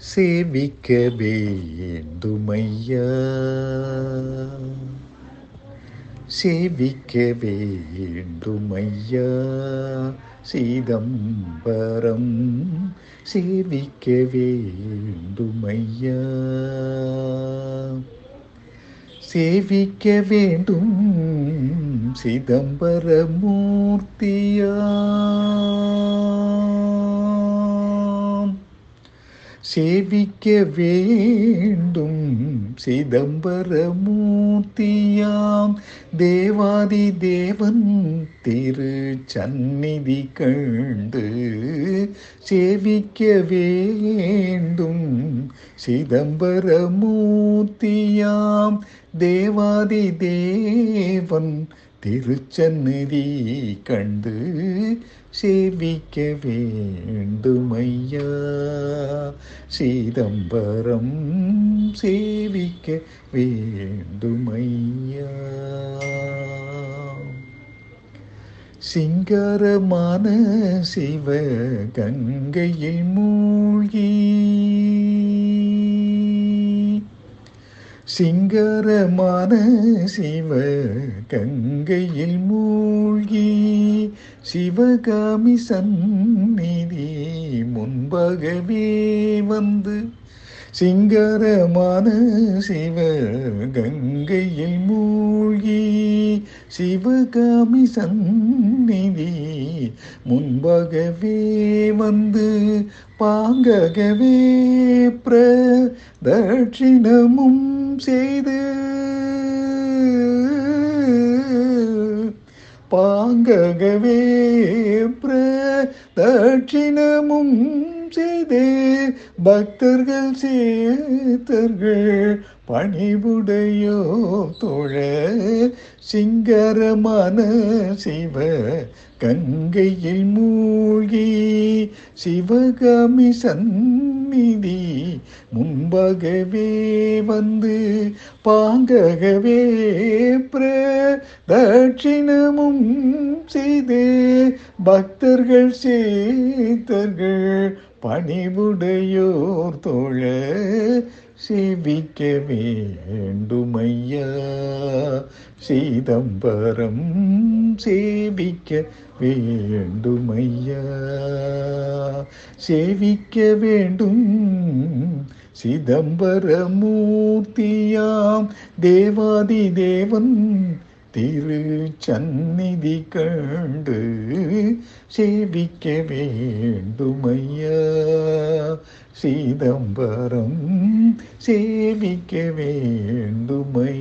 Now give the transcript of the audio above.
சேவிக்க வேண்டுமையா சேவிக்க வேண்டுமையா சிதம்பரம் சேவிக்க வேண்டுமையா சேவிக்க வேண்டும் சிதம்பரமூர்த்தியாம் சேவிக்க வேண்டும். சிதம்பரமூர்த்தியாம் தேவாதி தேவன் திரு சந்நிதி கண்டு சேவிக்க வேண்டும். சிதம்பரமூர்த்தியாம் தேவாதி தேவன் திருச்சந்நிதி கண்டு சேவிக்க வேண்டுமையா? சிதம்பரம் சேவிக்க வேண்டுமையா? சிங்காரமான சிவ கங்கையில் மூழ்கி சிங்கரமான சிவ கங்கையில் மூழ்கி சிவகாமி சந்நிதி முன்பாகவே வந்து சிங்கரமான சிவ கங்கையில் மூழ்கி சிவகாமி சந்நிதி முன்பகவே வந்து பாங்ககவே பிரதட்சிணமும் செய்து பாங்ககவே பிரதட்சிணமும் செய்து பக்தர்கள் சேத்தர்கள் பணிவுடையோ தோழ சிங்கரமான சிவ கங்கையில் மூழ்கி சிவகாமி சந்நிதி முன்பகவே வந்து பாங்ககவே பிர தட்சிணமும் செய்து பக்தர்கள் சேத்தர்கள் பணிவுடையோர் தோழ சேவிக்க வேண்டுமையா சிதம்பரம் சேவிக்க வேண்டுமையா சேவிக்க வேண்டும் சிதம்பரமூர்த்தியாம் தேவாதி தேவன் திரு சந்நிதி கண்டு சேவிக்க வேண்டுமையா சிதம்பரம் சேவிக்க வேண்டுமையா